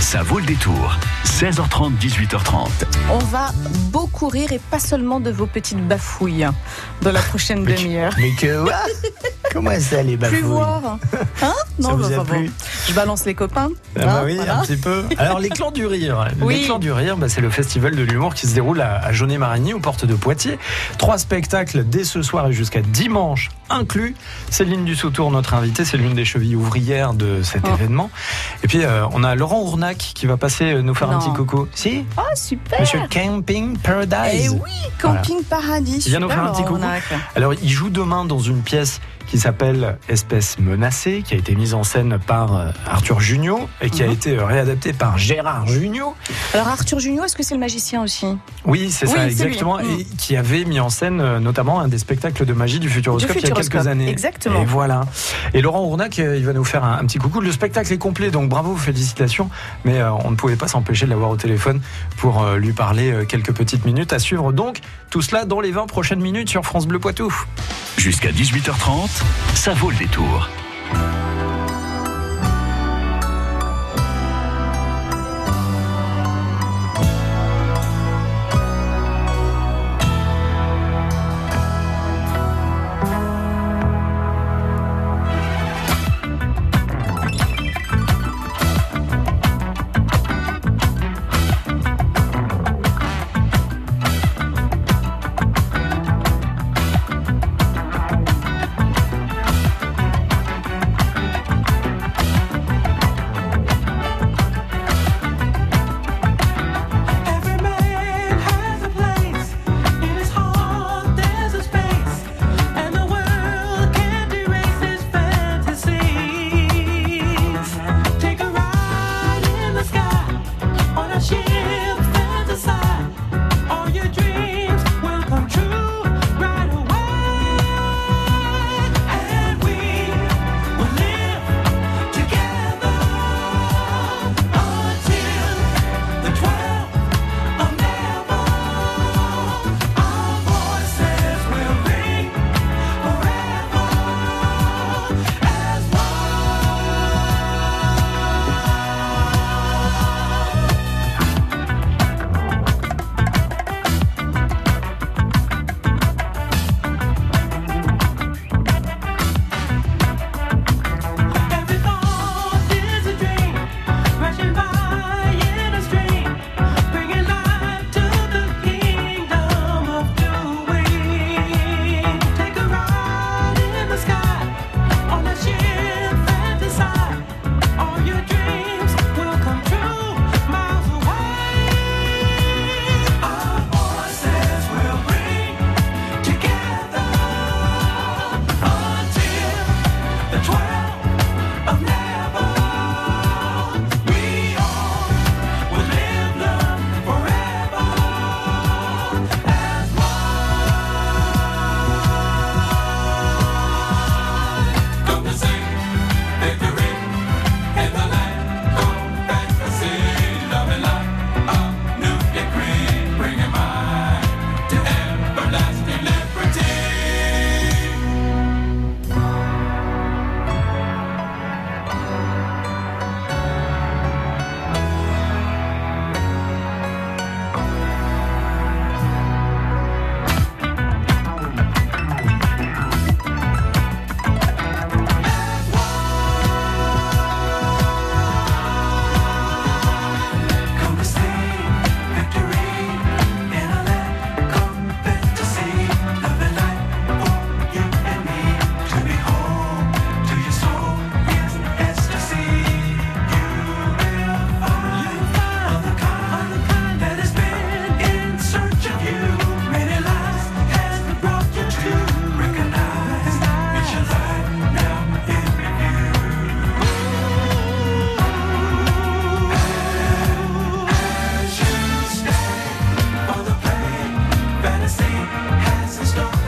Ça vaut le détour. 16h30, 18h30. On va beaucoup rire et pas seulement de vos petites bafouilles dans la prochaine demi-heure. Mais que Comment ça les bafouilles Plus voir. Hein Ça vous bah, a bah, plu bon. Je balance les copains. Ah bah Hein, oui, voilà. un petit peu. Alors les clans du rire. Oui. Les clans du rire, bah, c'est le festival de l'humour qui se déroule à, à Jaunet-Marigny, aux portes de Poitiers. Trois spectacles dès ce soir et jusqu'à dimanche inclus. Céline Dussautour, notre invitée, c'est l'une des chevilles ouvrières de cet Oh. événement. Et puis euh, on a Laurent Qui va passer euh, nous faire un petit coco. Si Ah, super. Monsieur Camping Paradise. Eh oui, Camping Paradis. Il vient nous faire un petit coucou. Alors, il joue demain dans une pièce qui s'appelle Espèce menacée, qui a été mise en scène par euh, Arthur Junio et qui a Mhm. été euh, réadaptée par Gérard Junio. Alors Arthur Junio, est-ce que c'est le magicien aussi? Oui, c'est Oui, ça, exactement. lui. Mhm. Et qui avait mis en scène notamment un des spectacles de magie du Futuroscope, Du il y a quelques années. exactement. Et voilà. Et Laurent Ournac, il va nous faire un, un petit coucou. Le spectacle est complet, donc bravo, félicitations. Mais euh, on ne pouvait pas s'empêcher de l'avoir au téléphone pour euh, lui parler euh, quelques petites minutes à suivre. Donc, tout cela dans les 20 prochaines minutes sur France Bleu Poitou. Jusqu'à 18h30, ça vaut le détour. fantasy has a store.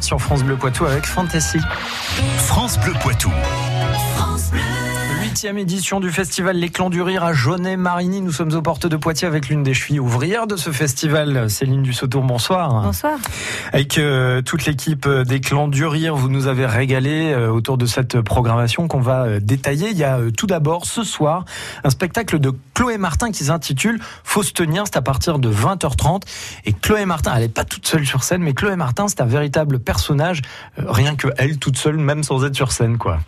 Sur France Bleu Poitou avec Fantasy. France Bleu Poitou. Édition du festival Les Clans du Rire à Jaunet-Marigny. Nous sommes aux portes de Poitiers avec l'une des chevilles ouvrières de ce festival, Céline Dussautour. Bonsoir. Bonsoir. Avec euh, toute l'équipe des Clans du Rire, vous nous avez régalé euh, autour de cette programmation qu'on va euh, détailler. Il y a tout d'abord ce soir un spectacle de Chloé Martin qui s'intitule Faut se tenir. C'est à partir de 20h30. Et Chloé Martin, elle n'est pas toute seule sur scène, mais Chloé Martin, c'est un véritable personnage, rien que elle toute seule, même sans être sur scène, quoi.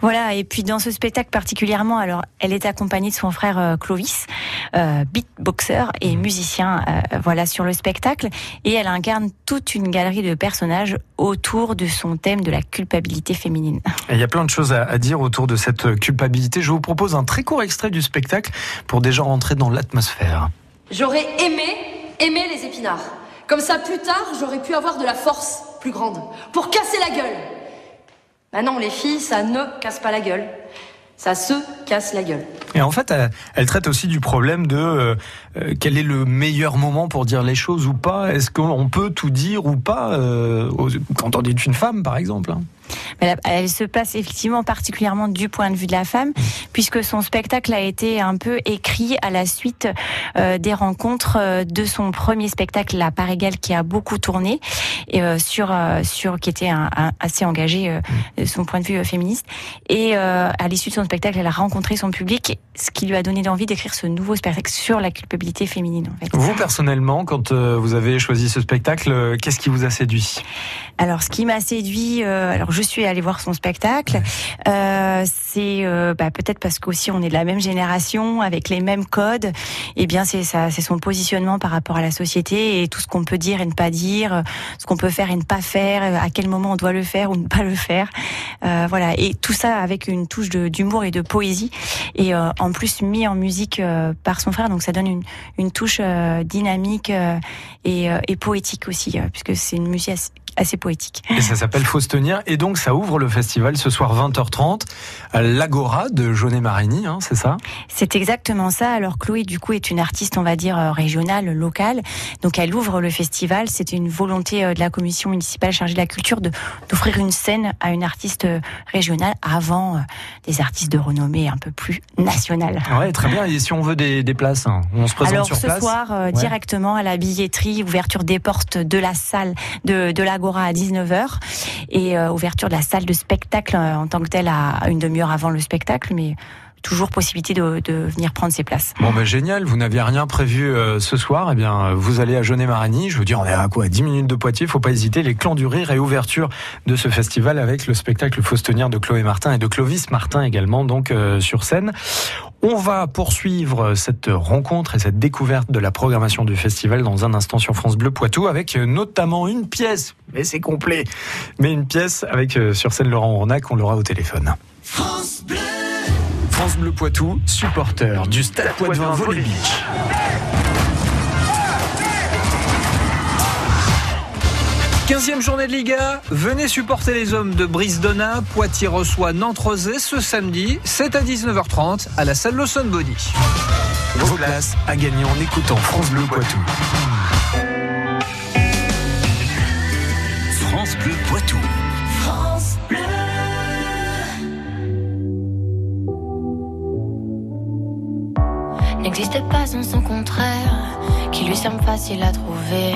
Voilà, et puis dans ce spectacle particulièrement, alors elle est accompagnée de son frère euh, Clovis, euh, beatboxer et Mmh. musicien, euh, voilà sur le spectacle, et elle incarne toute une galerie de personnages autour de son thème de la culpabilité féminine. Et il y a plein de choses à, à dire autour de cette culpabilité. Je vous propose un très court extrait du spectacle pour déjà rentrer dans l'atmosphère. J'aurais aimé aimer les épinards. Comme ça, plus tard, j'aurais pu avoir de la force plus grande pour casser la gueule. Bah non, les filles, ça ne casse pas la gueule. Ça se casse la gueule. Et en fait, elle, traite aussi du problème de euh, euh, quel est le meilleur moment pour dire les choses ou pas. Est-ce qu'on peut tout dire ou pas euh, quand on est une femme, par exemple hein? Elle, se place effectivement particulièrement du point de vue de la femme, puisque son spectacle a été un peu écrit à la suite euh, des rencontres euh, de son premier spectacle, La part égale, qui a beaucoup tourné, et, euh, sur, euh, sur, qui était un, un- assez engagé de son point de vue féministe. Et à l'issue de son spectacle, elle a rencontré son public, ce qui lui a donné envie d'écrire ce nouveau spectacle sur la culpabilité féminine. En fait. Vous, personnellement, quand vous avez choisi ce spectacle, qu'est-ce qui vous a séduit? Alors, ce qui m'a séduit, alors je suis allée voir son spectacle. Euh, c'est euh, bah, peut-être parce qu'aussi on est de la même génération, avec les mêmes codes. Et bien, c'est ça, c'est son positionnement par rapport à la société et tout ce qu'on peut dire et ne pas dire, ce qu'on peut faire et ne pas faire, à quel moment on doit le faire ou ne pas le faire. Euh, voilà, et tout ça avec une touche d'humour et de poésie, et euh, en plus mis en musique euh, par son frère. Donc ça donne une, une touche euh, dynamique euh, et, et poétique aussi, puisque c'est une musique assez, poétique. Et ça s'appelle Faut se tenir. Et donc, ça ouvre le festival ce soir 20h30 à l'Agora de Jaunet-Marigny, hein, c'est ça? C'est exactement ça. Alors Chloé, du coup, est une artiste, on va dire, euh, régionale, locale. Donc elle ouvre le festival. C'était une volonté euh, de la commission municipale chargée de la culture d'offrir une scène à une artiste euh, régionale avant des artistes de renommée un peu plus nationale. Ouais, très bien. Et si on veut des, des places, hein, on se présente Alors sur ce place? soir, euh, Ouais. directement à la billetterie, ouverture des portes de la salle de, de l'Agora à 19h et euh, ouverture de la salle de spectacle euh, en tant que telle à, une demi-heure avant le spectacle, mais toujours possibilité de, venir prendre ses places. Bon ben génial, vous n'aviez rien prévu euh, ce soir, eh bien vous allez à Jaunet-Marigny, je veux dire on est à quoi 10 minutes de Poitiers, faut pas hésiter, les clans du rire et ouverture de ce festival avec le spectacle tenir de Chloé Martin et de Clovis Martin également donc sur scène. On va poursuivre cette rencontre et cette découverte de la programmation du festival dans un instant sur France Bleu Poitou avec euh, notamment une pièce, mais c'est complet, mais une pièce avec euh, sur scène Laurent Ornac, on l'aura au téléphone. France Bleu Poitou, supporter du Stade Poitvin Volley Beach. – 15e journée de Liga, venez supporter les hommes de Brisdona. Poitiers reçoit Nantes-Rosé ce samedi, c'est à 19h30 à la salle Lawson Body. Vos places à gagner en écoutant France Bleu Poitou. France Bleu Poitou. n'existe pas sans son contraire, qui lui semble facile à trouver.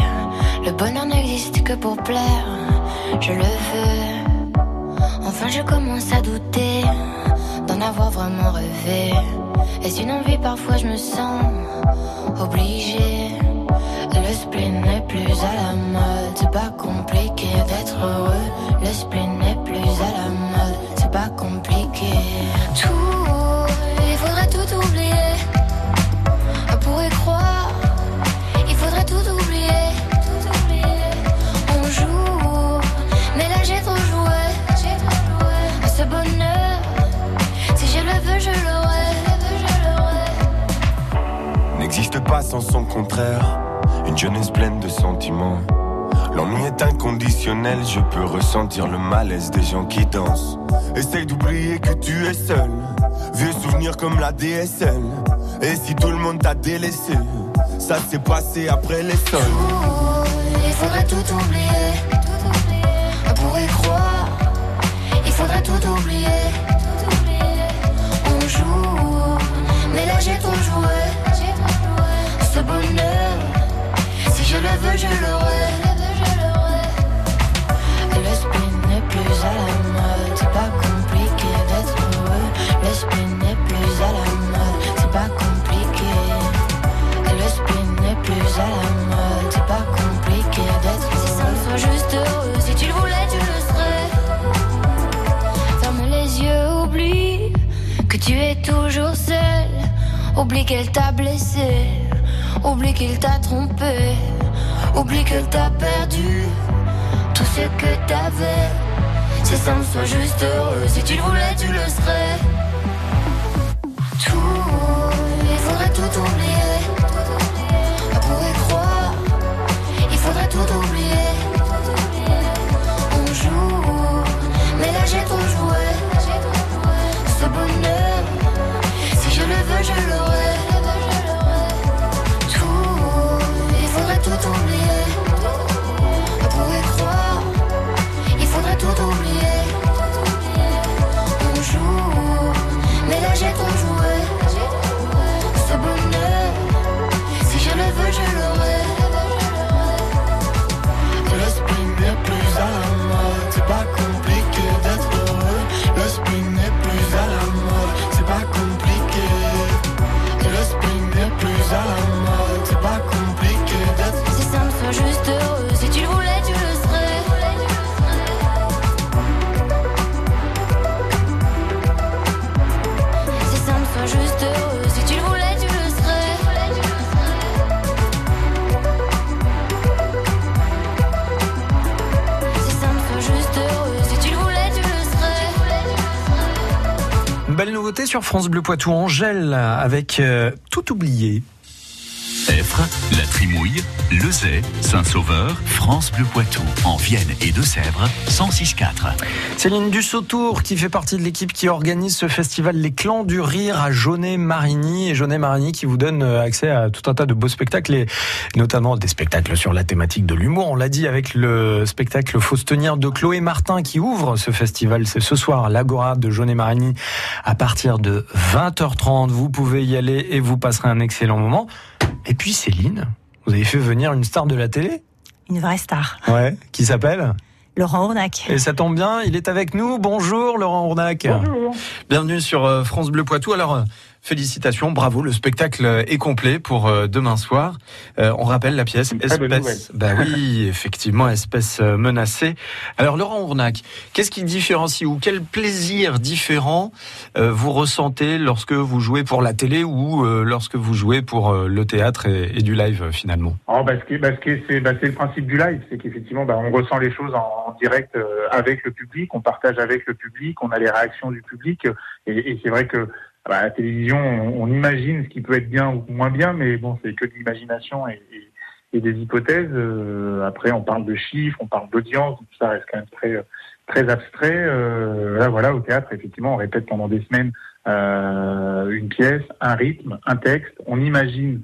Le bonheur n'existe que pour plaire, je le veux. Enfin, je commence à douter d'en avoir vraiment rêvé. Est-ce une envie Parfois, je me sens obligée. Le spleen n'est plus à la mode, c'est pas compliqué d'être heureux. Le spleen n'est plus à la mode, c'est pas compliqué. Tout, il faudrait tout oublier. On pourrait croire, n'existe pas sans son contraire. Une jeunesse pleine de sentiments. L'ennui est inconditionnel, je peux ressentir le malaise des gens qui dansent. Essaye d'oublier que tu es seul. Vieux souvenirs comme la DSL. Et si tout le monde t'a délaissé, ça s'est passé après les sols. Il faudrait tout oublier, tout On pourrait croire, il faudrait tout oublier. On joue, mais là j'ai trop joué. Ce bonheur, si je le veux, je l'aurai. Le spin n'est plus à la mode, c'est pas compliqué d'être heureux. Le spin n'est plus à la mode, c'est pas compliqué. Le spin n'est plus à la mode, c'est pas compliqué d'être heureux. Si ça me soit juste heureux, si tu le voulais, tu le serais. Ferme les yeux, oublie que tu es toujours seul. Oublie qu'elle t'a blessé, oublie qu'il t'a trompé, oublie que t'as perdu tout ce que t'avais. Si ça me soit juste heureux, si tu le voulais, tu le serais. Tout, il faudrait tout oublier. France Bleu Poitou Angèle avec euh, Tout oublié. La Trimouille, Lezay, Saint-Sauveur, France Bleu Poitou, en Vienne et Deux-Sèvres, 106.4. Céline Dussautour qui fait partie de l'équipe qui organise ce festival Les Clans du Rire à Jaunet-Marigny et Jaunet-Marigny qui vous donne euh, accès à tout un tas de beaux spectacles et notamment des spectacles sur la thématique de l'humour. On l'a dit avec le spectacle tenir de Chloé Martin qui ouvre ce festival. C'est ce soir l'Agora de Jaunet-Marigny à partir de 20h30. Vous pouvez y aller et vous passerez un excellent moment. Et puis Céline, vous avez fait venir une star de la télé Une vraie star. Ouais, qui s'appelle Laurent Ournac. Et ça tombe bien, il est avec nous. Bonjour Laurent Ournac. Bonjour. Bienvenue sur euh, France Bleu Poitou. Alors, félicitations, bravo, le spectacle est complet pour euh, demain soir. Euh, on rappelle la pièce Espèce. Bah oui, effectivement, espèce euh, menacée. Alors Laurent Ournac, qu'est-ce qui différencie ou quel plaisir différent euh, vous ressentez lorsque vous jouez pour la télé ou euh, lorsque vous jouez pour euh, le théâtre et, et du live finalement? Oh, bah, ce qui est- bah, ce qui est- c'est bah, c'est le principe du live, c'est qu'effectivement, bah, on ressent les choses en, en direct avec le public, on partage avec le public, on a les réactions du public, et, et c'est vrai que bah, à la télévision, on, imagine ce qui peut être bien ou moins bien, mais bon, c'est que de l'imagination et, des hypothèses. Euh, après, on parle de chiffres, on parle d'audience, tout ça reste quand même très très abstrait. Euh, là, voilà, au théâtre, effectivement, on répète pendant des semaines euh, une pièce, un rythme, un texte. On imagine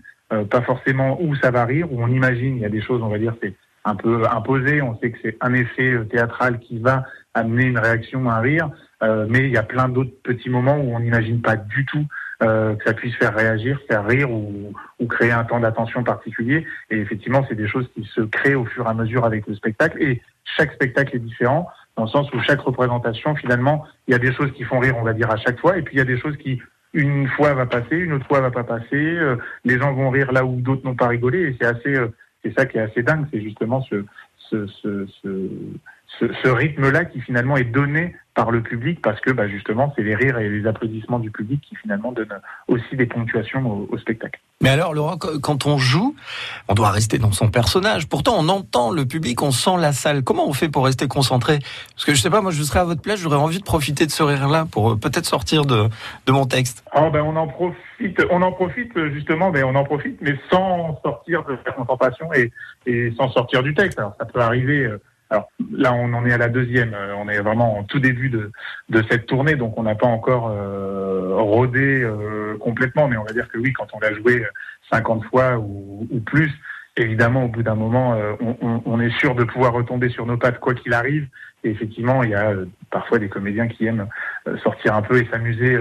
pas forcément où ça va rire, où on imagine, il y a des choses, on va dire, c'est un peu imposé, on sait que c'est un effet théâtral qui va amener une réaction, un rire, euh, mais il y a plein d'autres petits moments où on n'imagine pas du tout euh, que ça puisse faire réagir, faire rire ou, ou créer un temps d'attention particulier. Et effectivement, c'est des choses qui se créent au fur et à mesure avec le spectacle. Et chaque spectacle est différent, dans le sens où chaque représentation, finalement, il y a des choses qui font rire, on va dire, à chaque fois, et puis il y a des choses qui une fois va passer, une autre fois va pas passer. euh, les gens vont rire là où d'autres n'ont pas rigolé, et c'est assez, euh, c'est ça qui est assez dingue, c'est justement ce ce, ce, ce, ce, ce rythme-là qui finalement est donné par le public parce que bah, justement c'est les rires et les applaudissements du public qui finalement donnent aussi des ponctuations au, au spectacle. Mais alors, Laurent, qu- quand on joue, on doit rester dans son personnage. Pourtant, on entend le public, on sent la salle. Comment on fait pour rester concentré? Parce que je sais pas, moi, je serais à votre place, j'aurais envie de profiter de ce rire-là pour euh, peut-être sortir de, de mon texte. Oh, ben on en profite, on en profite justement, mais on en profite, mais sans sortir de la concentration et, et sans sortir du texte. Alors ça peut arriver. euh, alors là, on en est à la deuxième. euh, On est vraiment en tout début de, de cette tournée, donc on n'a pas encore euh, rodé euh, complètement, mais on va dire que oui, quand on l'a joué 50 fois ou, plus, évidemment, au bout d'un moment, euh, on, est sûr de pouvoir retomber sur nos pattes quoi qu'il arrive. Et effectivement, il y a euh, parfois des comédiens qui aiment euh, sortir un peu et s'amuser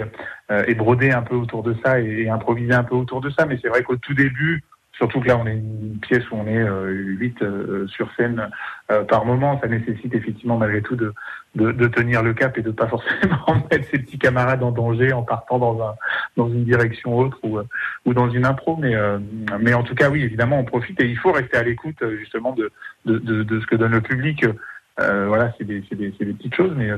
et broder un peu autour de ça et improviser un peu autour de ça. Mais c'est vrai qu'au tout début, Surtout que là, on est une pièce où on est euh, 8 euh, sur scène euh, par moment. Ça nécessite effectivement, malgré tout, de, de, de, tenir le cap et de pas forcément mettre ses petits camarades en danger en partant dans, un, dans une direction autre ou, ou dans une impro. Mais, euh, mais en tout cas, oui, évidemment, on profite et il faut rester à l'écoute justement de, de, de, de ce que donne le public. Euh, voilà, c'est des, des, des, petites choses, mais,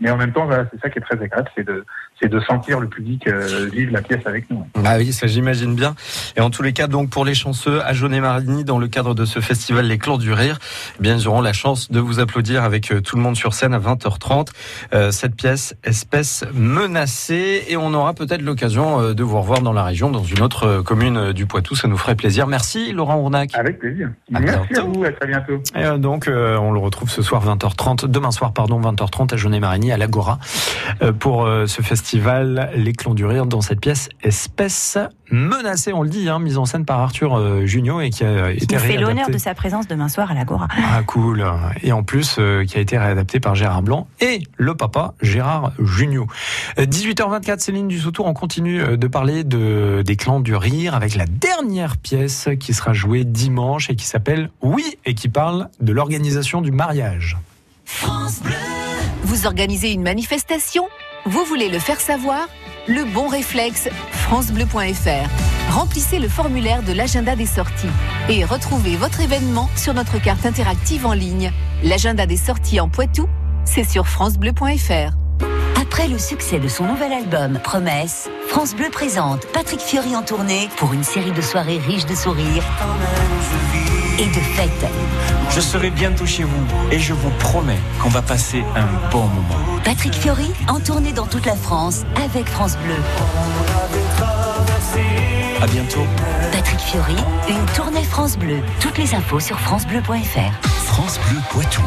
mais en même temps, voilà, c'est ça qui est très agréable, c'est de, de sentir le public euh, vivre la pièce avec nous. Ah oui, ça j'imagine bien. Et en tous les cas, donc pour les chanceux à Jaunet Marigny, dans le cadre de ce festival Les Clans du Rire, eh bien ils auront la chance de vous applaudir avec euh, tout le monde sur scène à 20h30. Euh, cette pièce, espèce menacée, et on aura peut-être l'occasion euh, de vous revoir dans la région, dans une autre commune du Poitou. Ça nous ferait plaisir. Merci Laurent Ournac. Avec plaisir. Merci à vous. À très bientôt. Et donc on le retrouve ce soir 20h30, demain soir pardon 20h30 à Jaunet Marigny à l'Agora pour ce festival Les Clans du Rire dans cette pièce Espèce menacée, on le dit, hein, mise en scène par Arthur euh, Junio et qui a été qui fait l'honneur de sa présence demain soir à l'Agora. Ah cool. Et en plus euh, qui a été réadapté par Gérard Blanc et le papa Gérard Junio. 18h24 euh, Céline Dussautour, on continue de parler de des Clans du Rire avec la dernière pièce qui sera jouée dimanche et qui s'appelle Oui et qui parle de l'organisation du mariage. France Bleu. Vous organisez une manifestation? Vous voulez le faire savoir? Le bon réflexe, francebleu.fr. Remplissez le formulaire de l'agenda des sorties et retrouvez votre événement sur notre carte interactive en ligne. L'agenda des sorties en Poitou, c'est sur francebleu.fr. Après le succès de son nouvel album Promesse, France Bleu présente Patrick Fiori en tournée pour une série de soirées riches de sourires et de fêtes. Je serai bientôt chez vous et je vous promets qu'on va passer un bon moment. Patrick Fiori en tournée dans toute la France avec France Bleu. À bientôt. Patrick Fiori, une tournée France Bleu. Toutes les infos sur francebleu.fr. France Bleu Poitou.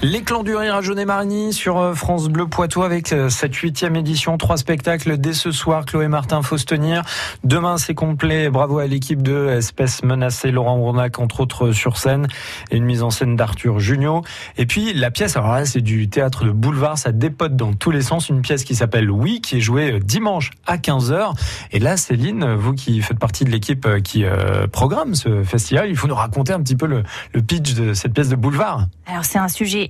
Les clans du rire à Jaunet-Marigny sur euh, France Bleu Poitou avec euh, cette huitième édition. Trois spectacles dès ce soir. Chloé Martin, faut se tenir. Demain, c'est complet. Bravo à l'équipe de Espèce Menacée, Laurent Rournac, entre autres, sur scène. Et une mise en scène d'Arthur Junio. Et puis, la pièce, alors là, c'est du théâtre de boulevard. Ça dépote dans tous les sens. Une pièce qui s'appelle Oui, qui est jouée euh, dimanche à 15h. Et là, Céline, vous qui faites partie de l'équipe qui programme ce festival, il faut nous raconter un petit peu le, le pitch de cette pièce de boulevard. Alors, c'est un sujet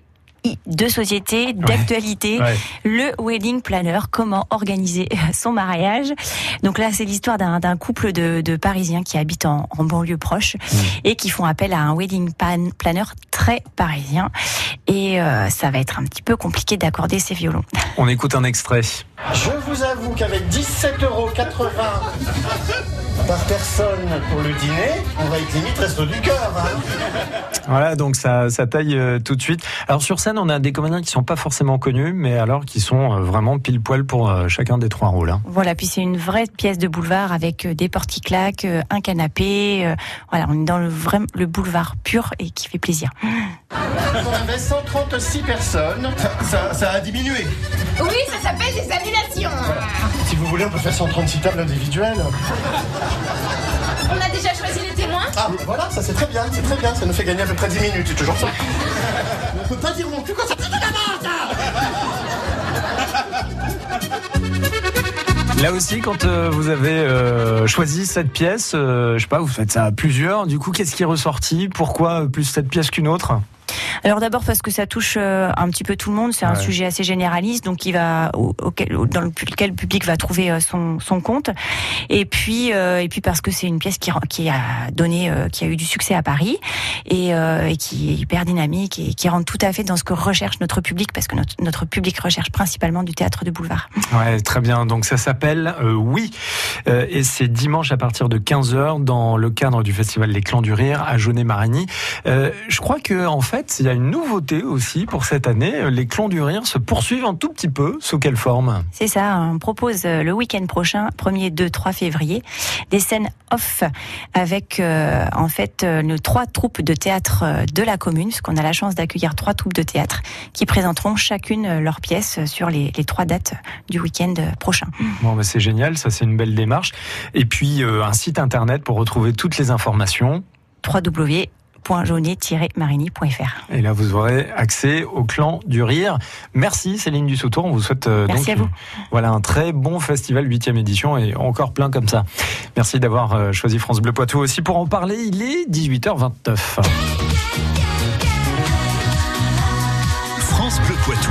de société, d'actualité, le wedding planner, comment organiser son mariage. Donc là, c'est l'histoire d'un couple de, Parisiens qui habitent en, banlieue proche mmh. et qui font appel à un wedding planner très parisien. Et euh, ça va être un petit peu compliqué d'accorder ces violons. On écoute un extrait. Je vous avoue qu'avec 17,80 euros par personne pour le dîner, on va être limite resto du cœur. Hein. voilà, donc ça, ça taille euh, tout de suite. Alors sur scène, on a des comédiens qui sont pas forcément connus, mais alors qui sont euh, vraiment pile poil pour euh, chacun des trois rôles. Hein. Voilà, puis c'est une vraie pièce de boulevard avec des porticlacs, un canapé. voilà, on est dans le vrai le boulevard pur et qui fait plaisir. On avait 136 personnes, ça, ça a diminué. Oui, ça s'appelle des annulations. Si vous voulez, on peut faire 136 tables individuelles. On a déjà choisi les témoins. Ah, voilà, ça c'est très bien, c'est très bien, ça nous fait gagner à peu près 10 minutes, c'est toujours ça. on peut pas dire non plus quand ça de la Là aussi, quand euh, vous avez euh, choisi cette pièce, euh, je sais pas, vous faites ça à plusieurs. Du coup, qu'est-ce qui est ressorti? Pourquoi plus cette pièce qu'une autre? Alors d'abord parce que ça touche euh, un petit peu tout le monde, c'est un sujet assez généraliste, donc qui va auquel, dans lequel le public va trouver euh, son, son compte. Et puis euh, et puis parce que c'est une pièce qui, qui a donné, qui a eu du succès à Paris et, et, qui est hyper dynamique et qui rentre tout à fait dans ce que recherche notre public, parce que notre, notre public recherche principalement du théâtre de boulevard. Ouais, très bien. Donc ça s'appelle Oui, et c'est dimanche à partir de 15 h dans le cadre du festival Les Clans du Rire à Jaunet-Marigny. je crois que en fait il y a une nouveauté aussi pour cette année. Les Clons du Rire se poursuivent un tout petit peu. Sous quelle forme? C'est ça, on propose euh, le week-end prochain, 1er, 2, 3 février, des scènes off avec euh, en fait euh, nos trois troupes de théâtre de la commune, parce qu'on a la chance d'accueillir trois troupes de théâtre qui présenteront chacune leur pièce sur les, les trois dates du week-end prochain. Bon, bah, c'est génial, ça c'est une belle démarche. Et puis euh, un site internet pour retrouver toutes les informations. www.jaunet-marigny.fr Et là, vous aurez accès au clan du rire. Merci Céline Dussoutour. On vous souhaite euh, Merci donc à vous. voilà un très bon festival 8 édition et encore plein comme ça. Merci d'avoir euh, choisi France Bleu Poitou aussi pour en parler. Il est 18h29. France Bleu Poitou.